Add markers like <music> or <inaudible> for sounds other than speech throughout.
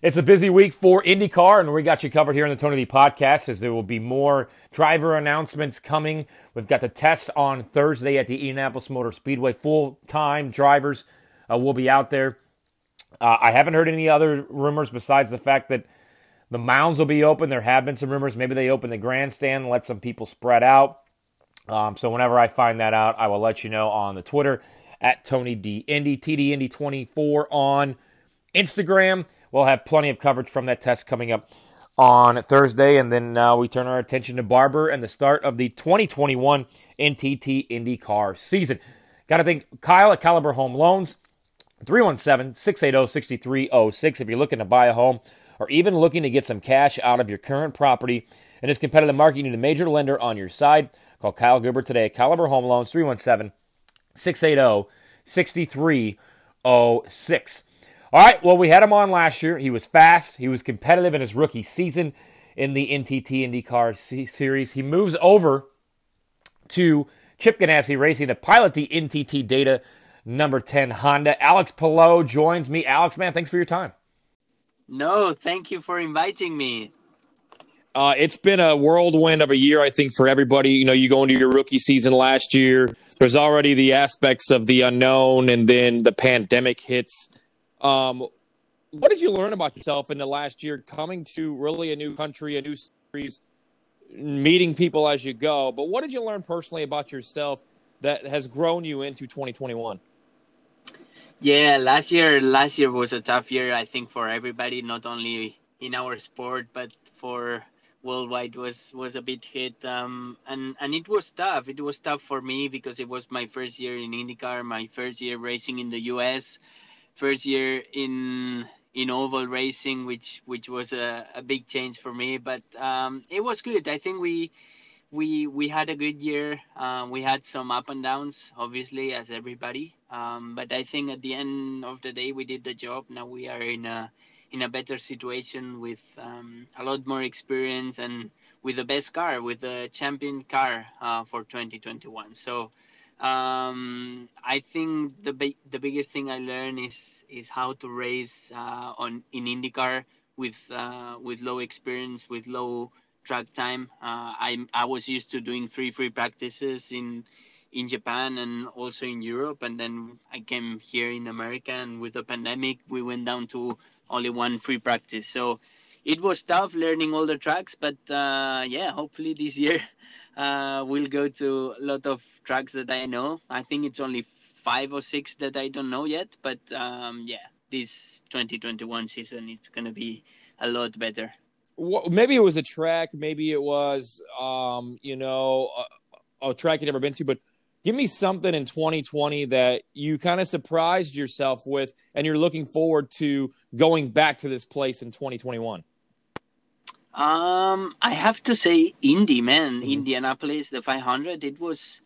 It's a busy week for IndyCar, and we got you covered here in the Tony D podcast as there will be more driver announcements coming. We've got the test on Thursday at the Indianapolis Motor Speedway. Full time drivers uh, will be out there. Uh, I haven't heard any other rumors besides the fact that the mounds will be open. There have been some rumors. Maybe they open the grandstand and let some people spread out. Um, so whenever I find that out, I will let you know on the Twitter at Tony D Indy, TD Indy 24 on Instagram. We'll have plenty of coverage from that test coming up on Thursday, and then uh, we turn our attention to Barber and the start of the 2021 NTT IndyCar season. Got to thank Kyle at Caliber Home Loans, 317 680 6306. If you're looking to buy a home or even looking to get some cash out of your current property in this competitive market, you need a major lender on your side. Call Kyle Goober today at Caliber Home Loans, 317 680 6306. All right, well, we had him on last year. He was fast, he was competitive in his rookie season in the NTT IndyCar C- Series. He moves over to Chip Ganassi Racing to pilot the NTT Data number 10 Honda. Alex Palou joins me. Alex, man, thanks for your time. No, thank you for inviting me. Uh, it's been a whirlwind of a year, I think, for everybody. You know, you go into your rookie season last year. There's already the aspects of the unknown, and then the pandemic hits. Um, what did you learn about yourself in the last year coming to really a new country, a new series, meeting people as you go? But what did you learn personally about yourself that has grown you into 2021? Yeah, last year last year was a tough year I think for everybody, not only in our sport but for worldwide was was a bit hit um, and and it was tough. It was tough for me because it was my first year in IndyCar, my first year racing in the US first year in in oval racing, which which was a, a big change for me. But um, it was good. I think we we we had a good year. Um, we had some up and downs, obviously, as everybody. Um, but I think at the end of the day, we did the job. Now we are in a in a better situation with um, a lot more experience and with the best car, with the champion car uh, for 2021. So um, I think the bi- the biggest thing I learned is is how to race uh, on in IndyCar with uh, with low experience, with low track time. Uh, I I was used to doing three free practices in in Japan and also in Europe, and then I came here in America, and with the pandemic, we went down to only one free practice. So it was tough learning all the tracks, but uh, yeah, hopefully this year <laughs> uh, we'll go to a lot of tracks that I know. I think it's only five or six that I don't know yet, but um, yeah, this 2021 season it's gonna be a lot better. Well, maybe it was a track, maybe it was, um, you know, a, a track you've never been to, but give me something in 2020 that you kind of surprised yourself with and you're looking forward to going back to this place in 2021 um, I have to say, Indy, man, mm-hmm. Indianapolis, the 500. It was,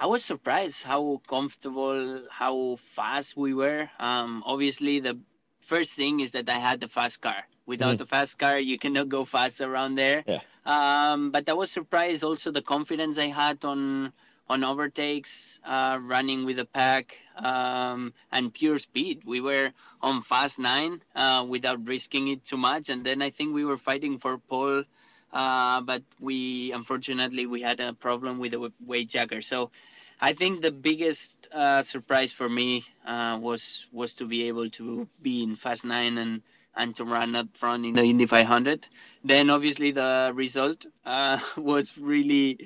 I was surprised how comfortable, how fast we were. Um, obviously, the first thing is that I had the fast car. Without mm-hmm. the fast car, you cannot go fast around there. Yeah. Um, but I was surprised also the confidence I had on on overtakes, uh, running with the pack, um, and pure speed. We were on fast nine uh, without risking it too much, and then I think we were fighting for pole, uh, but we unfortunately we had a problem with the weight jacker. So I think the biggest uh, surprise for me uh, was was to be able to be in fast nine and and to run up front in the Indy 500. Then obviously the result uh, <laughs> was really,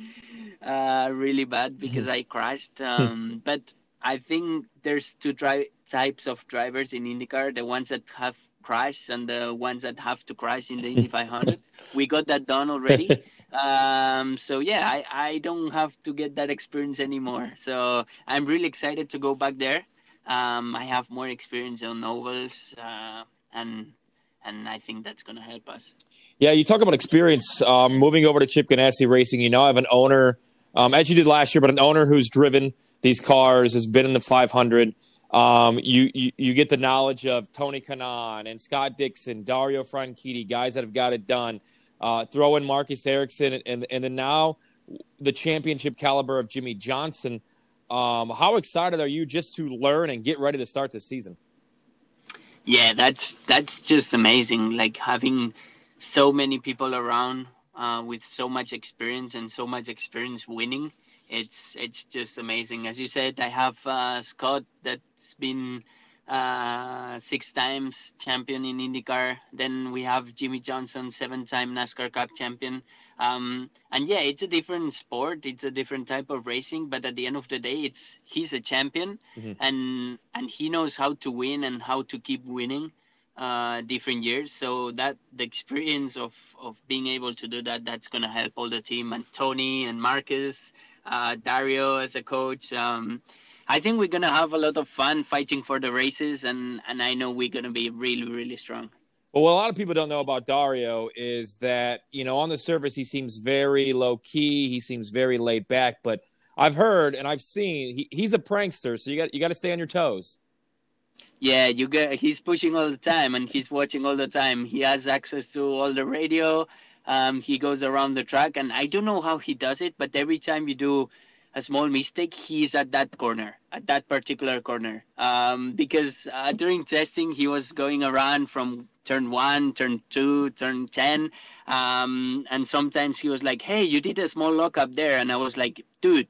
uh, really bad because I <laughs> crashed. Um, but I think there's two tri- types of drivers in IndyCar: the ones that have crashed and the ones that have to crash in the <laughs> Indy 500. we got that done already. <laughs> Um, so yeah, I, I don't have to get that experience anymore. So I'm really excited to go back there. Um, I have more experience on ovals, uh, and and I think that's going to help us. Yeah, you talk about experience. Um, moving over to Chip Ganassi Racing, you now have an owner, um, as you did last year, but an owner who's driven these cars, has been in the 500. Um, you, you, you get the knowledge of Tony Kanaan and Scott Dixon, Dario Franchitti, guys that have got it done. Uh, throw in Marcus Ericsson, and, and, and then now the championship caliber of Jimmie Johnson. Um, how excited are you just to learn and get ready to start this season? Yeah, that's that's just amazing. Like having so many people around uh, with so much experience and so much experience winning. It's it's just amazing. As you said, I have uh, Scott that's been uh, six times champion in IndyCar. Then we have Jimmie Johnson, seven-time NASCAR Cup champion. Um, and yeah, it's a different sport. It's a different type of racing. But at the end of the day, it's he's a champion, mm-hmm. and and he knows how to win and how to keep winning uh, different years. So that the experience of of being able to do that, that's gonna help all the team and Tony and Marcus, uh, Dario as a coach. Um, I think we're gonna have a lot of fun fighting for the races, and and I know we're gonna be really really strong. Well, what a lot of people don't know about Dario is that you know on the surface he seems very low key, he seems very laid back, but I've heard and I've seen he, he's a prankster, so you got you got to stay on your toes. Yeah, you get he's pushing all the time and he's watching all the time. He has access to all the radio. Um, he goes around the track, and I don't know how he does it, but every time you do a small mistake, he's at that corner, at that particular corner. Um, because uh, during testing, he was going around from turn one, turn two, turn 10. Um, and sometimes he was like, hey, you did a small lockup there. And I was like, dude,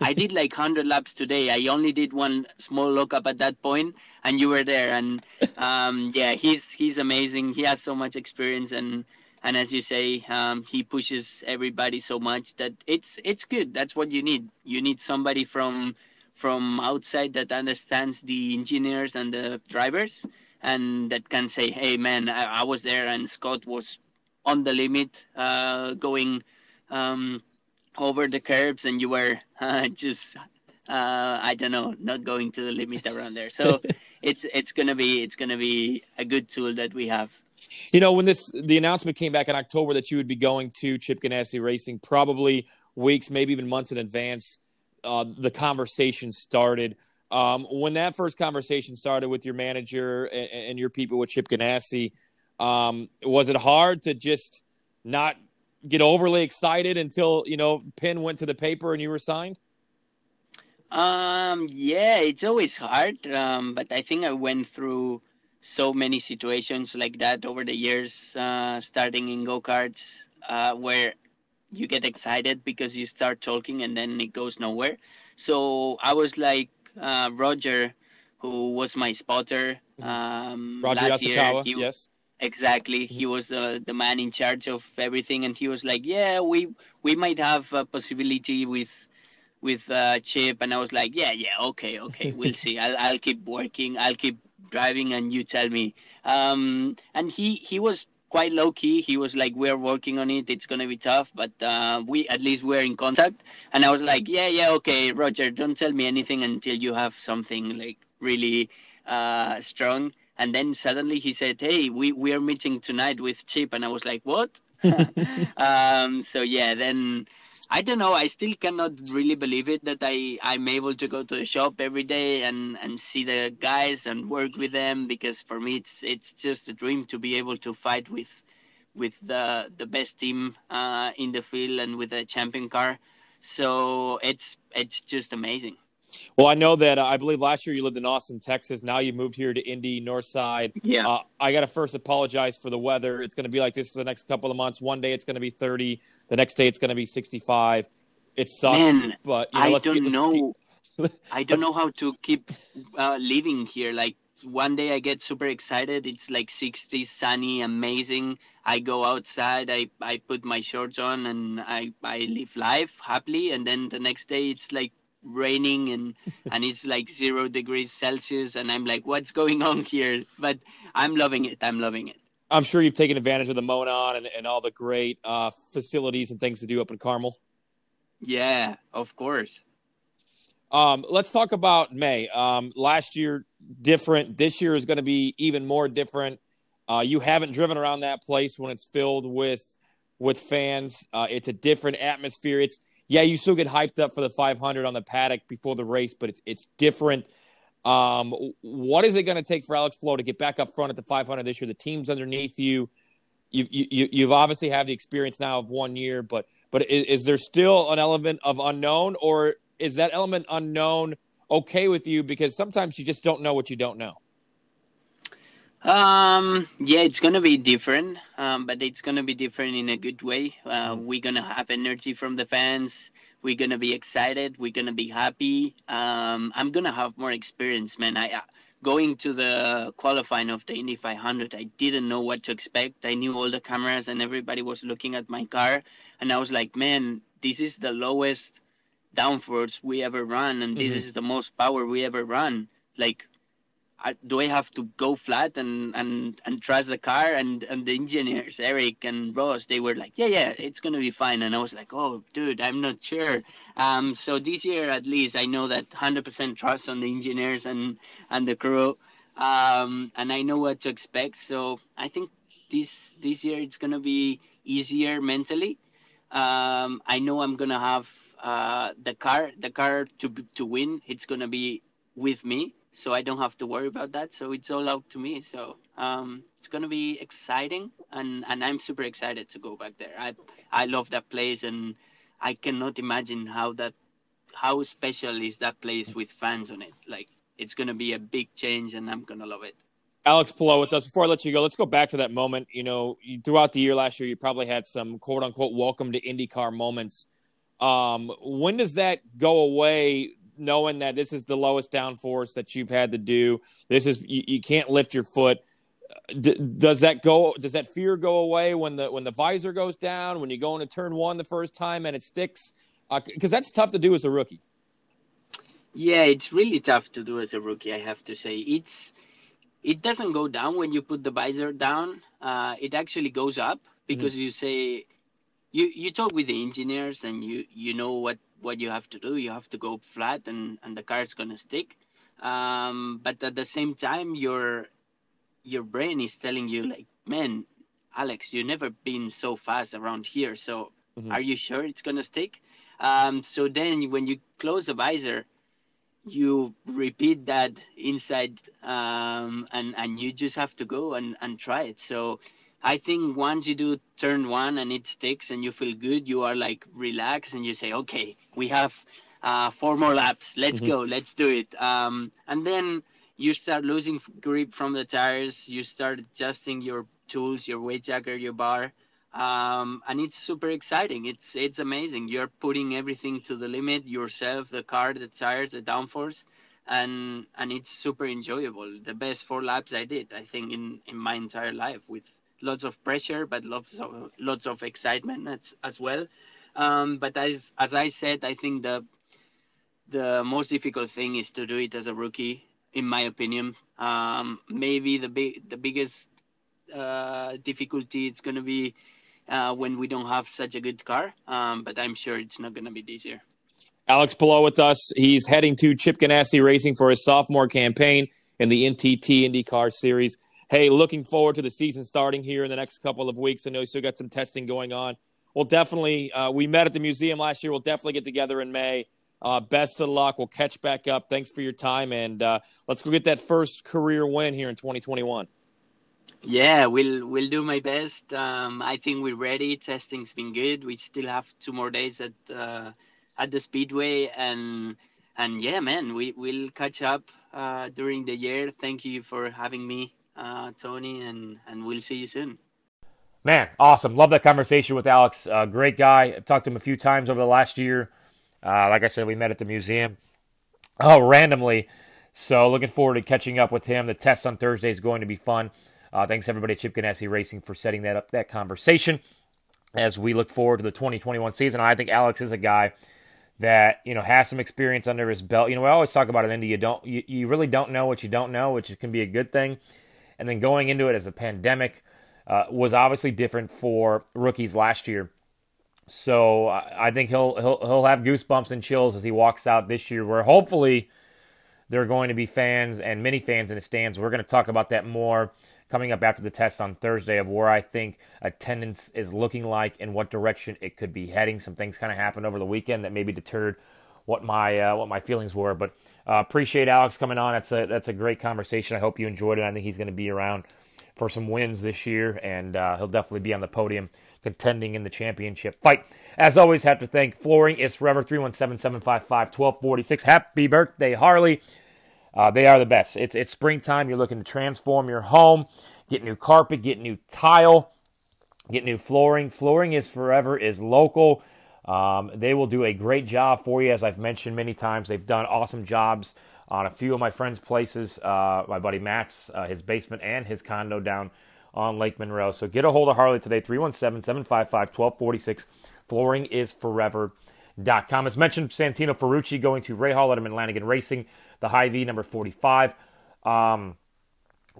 I did <laughs> like 100 laps today. I only did one small lockup at that point, and you were there. And um, yeah, he's he's amazing. He has so much experience, and and as you say, um, he pushes everybody so much that it's it's good. That's what you need. You need somebody from from outside that understands the engineers and the drivers, and that can say, "Hey, man, I, I was there, and Scott was on the limit, uh, going um, over the curbs, and you were uh, <laughs> just." Uh, I don't know, not going to the limit around there. So <laughs> it's it's gonna be it's gonna be a good tool that we have. You know, when this the announcement came back in October that you would be going to Chip Ganassi Racing, probably weeks, maybe even months in advance, uh, the conversation started. Um, when that first conversation started with your manager and, and your people with Chip Ganassi, um, was it hard to just not get overly excited until you know pin went to the paper and you were signed? Um, yeah, it's always hard, um, but I think I went through so many situations like that over the years, uh, starting in go karts, uh, where you get excited because you start talking and then it goes nowhere. So I was like uh, Roger, who was my spotter mm-hmm. um, Roger last Yasukawa, year. He, yes. Exactly, he mm-hmm. was the the man in charge of everything, and he was like, "Yeah, we we might have a possibility with with uh, Chip," and I was like, "Yeah, yeah, okay, okay, we'll <laughs> see. I'll I'll keep working. I'll keep driving and you tell me. Um, and he he was quite low key. He was like, "We're working on it. It's gonna be tough, but uh, we at least we're in contact." And I was like, "Yeah, yeah, okay, Roger. Don't tell me anything until you have something like really uh, strong." And then suddenly he said, "Hey, we we are meeting tonight with Chip," and I was like, "What?" <laughs> um, so yeah, then I don't know. I still cannot really believe it that I I'm able to go to the shop every day and and see the guys and work with them because for me it's it's just a dream to be able to fight with with the the best team uh, in the field and with a champion car. So it's it's just amazing. Well, I know that uh, I believe last year you lived in Austin, Texas. Now you moved here to Indy, North Side. Yeah. Uh, I got to first apologize for the weather. It's going to be like this for the next couple of months. One day it's going to be 30. The next day it's going to be 65. It sucks, Man, but you know, I don't keep, know. Keep, I <laughs> don't know how to keep uh, living here. Like one day I get super excited. It's like 60, sunny, amazing. I go outside. I, I put my shorts on and I, I live life happily. And then the next day it's like raining and and it's like zero degrees celsius and i'm like what's going on here? But i'm loving it. I'm loving it. I'm sure you've taken advantage of the monon and, and all the great uh, facilities and things to do up in carmel. Yeah of course. Um, let's talk about may. Um, last year different. This year is going to be even more different. Uh, you haven't driven around that place when it's filled with with fans. Uh, it's a different atmosphere. It's yeah, you still get hyped up for the 500 on the paddock before the race, but it's it's different. Um, what is it going to take for Alex Palou to get back up front at the 500 this year? The team's underneath you. You've you, you've obviously have the experience now of one year, but but is, is there still an element of unknown, or is that element unknown okay with you because sometimes you just don't know what you don't know? Um, yeah, it's gonna be different, um, but it's gonna be different in a good way. Uh, we're gonna have energy from the fans. We're gonna be excited. We're gonna be happy. Um, I'm gonna have more experience, man. I uh, going to the qualifying of the Indy 500. I didn't know what to expect. I knew all the cameras and everybody was looking at my car, and I was like, man, this is the lowest downforce we ever run, and this mm-hmm. is the most power we ever run. Like Do I have to go flat and, and, and trust the car? And, and the engineers, Eric and Ross, they were like, yeah, yeah, it's going to be fine. And I was like, oh, dude, I'm not sure. Um, so this year, at least, I know that 100% trust on the engineers and, and the crew. Um, and I know what to expect. So I think this, this year it's going to be easier mentally. Um, I know I'm going to have uh, the car, the car to, to win. It's going to be with me so I don't have to worry about that. So it's all up to me. So um, it's gonna be exciting, and and I'm super excited to go back there. I I love that place, and I cannot imagine how that how special is that place with fans on it. Like it's gonna be a big change, and I'm gonna love it. Alex Palou with us. Before I let you go, let's go back to that moment. You know, throughout the year last year, you probably had some quote unquote welcome to IndyCar moments. Um, when does that go away? Knowing that this is the lowest downforce that you've had to do. This is you, you can't lift your foot. D- does that go? Does that fear go away when the when the visor goes down? When you go into turn one the first time and it sticks? Because uh, that's tough to do as a rookie. Yeah, it's really tough to do as a rookie. I have to say, it's it doesn't go down when you put the visor down. Uh, it actually goes up because mm-hmm. you say you you talk with the engineers and you you know what what you have to do. You have to go flat, and and the car is gonna stick. Um, but at the same time, your your brain is telling you like, man, Alex, you've never been so fast around here. So mm-hmm. are you sure it's gonna stick? Um, so then when you close the visor, you repeat that inside, um, and and you just have to go and and try it. So I think once you do turn one and it sticks and you feel good, you are like relaxed and you say, okay, we have uh, four more laps. Let's mm-hmm. go. Let's do it. Um, and then you start losing grip from the tires. You start adjusting your tools, your weight jacker, your bar. Um, and it's super exciting. It's it's amazing. You're putting everything to the limit yourself, the car, the tires, the downforce, and and it's super enjoyable. The best four laps I did, I think, in in my entire life with lots of pressure, but lots of lots of excitement as, as well. Um, but as as I said, I think the the most difficult thing is to do it as a rookie, in my opinion. Um, maybe the big the biggest uh, difficulty it's going to be uh, when we don't have such a good car. Um, but I'm sure it's not going to be this year. Alex Palou with us. He's heading to Chip Ganassi Racing for his sophomore campaign in the NTT IndyCar Series hey, looking forward to the season starting here in the next couple of weeks. I know you still got some testing going on. We'll definitely, uh, we met at the museum last year. We'll definitely get together in May. Uh, best of luck. We'll catch back up. Thanks for your time. And uh, let's go get that first career win here in 2021. Yeah, we'll we'll do my best. Um, I think we're ready. Testing's been good. We still have two more days at uh, at the speedway, and and yeah, man, we will catch up uh, during the year. Thank you for having me uh, Tony, and and we'll see you soon. Man, awesome! Love that conversation with Alex. Uh, great guy. I've talked to him a few times over the last year. Uh, like I said, we met at the museum. Oh, randomly. So looking forward to catching up with him. The test on Thursday is going to be fun. Uh, thanks everybody at Chip Ganassi Racing for setting that up, that conversation. As we look forward to the 2021 season, I think Alex is a guy that you know has some experience under his belt. You know, we always talk about it. Indy, you don't, you, you really don't know what you don't know, which can be a good thing and then going into it as a pandemic uh, was obviously different for rookies last year. So I think he'll he'll he'll have goosebumps and chills as he walks out this year. Where hopefully there are going to be fans and many fans in the stands. We're going to talk about that more coming up after the test on Thursday of where I think attendance is looking like and what direction it could be heading. Some things kind of happened over the weekend that maybe deterred what my uh, what my feelings were, but uh, appreciate Alex coming on. That's a that's a great conversation. I hope you enjoyed it. I think he's going to be around for some wins this year, and uh, he'll definitely be on the podium contending in the championship fight. As always, have to thank Flooring is Forever 317 755 1246. Happy birthday, Harley. Uh, they are the best. It's it's springtime. You're looking to transform your home, get new carpet, get new tile, get new flooring. Flooring is forever is local. Um, they will do a great job for you, as I've mentioned many times. They've done awesome jobs on a few of my friends' places. Uh, my buddy Matt's, uh, his basement, and his condo down on Lake Monroe. So get a hold of Harley today, 317 755 1246. Flooring is forever.com. As mentioned, Santino Ferrucci going to Rahal Letterman Lanigan Racing, the Hy-Vee number 45. Um,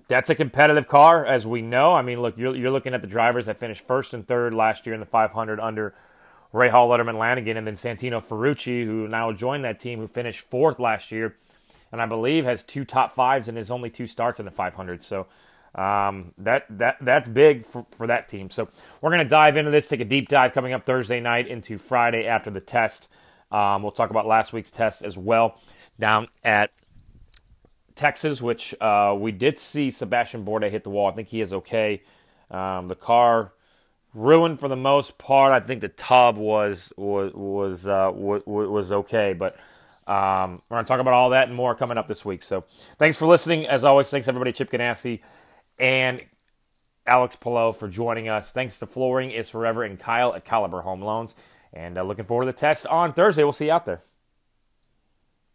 that's a competitive car, as we know. I mean, look, you're, you're looking at the drivers that finished first and third last year in the 500 under Rahal Letterman Lanigan, and then Santino Ferrucci, who now joined that team, who finished fourth last year, and I believe has two top fives and his only two starts in the 500. So um, that that that's big for, for that team. So we're going to dive into this, take a deep dive coming up Thursday night into Friday after the test. Um, we'll talk about last week's test as well down at Texas, which uh, we did see Sébastien Bourdais hit the wall. I think he is okay. Um, the car ruined for the most part. I think the tub was was was uh, was, was okay, but um, we're to talk about all that and more coming up this week. So thanks for listening. As always, thanks everybody, Chip Ganassi and Alex Palou for joining us. Thanks to Flooring is Forever and Kyle at Caliber Home Loans. And uh, looking forward to the test on Thursday. We'll see you out there.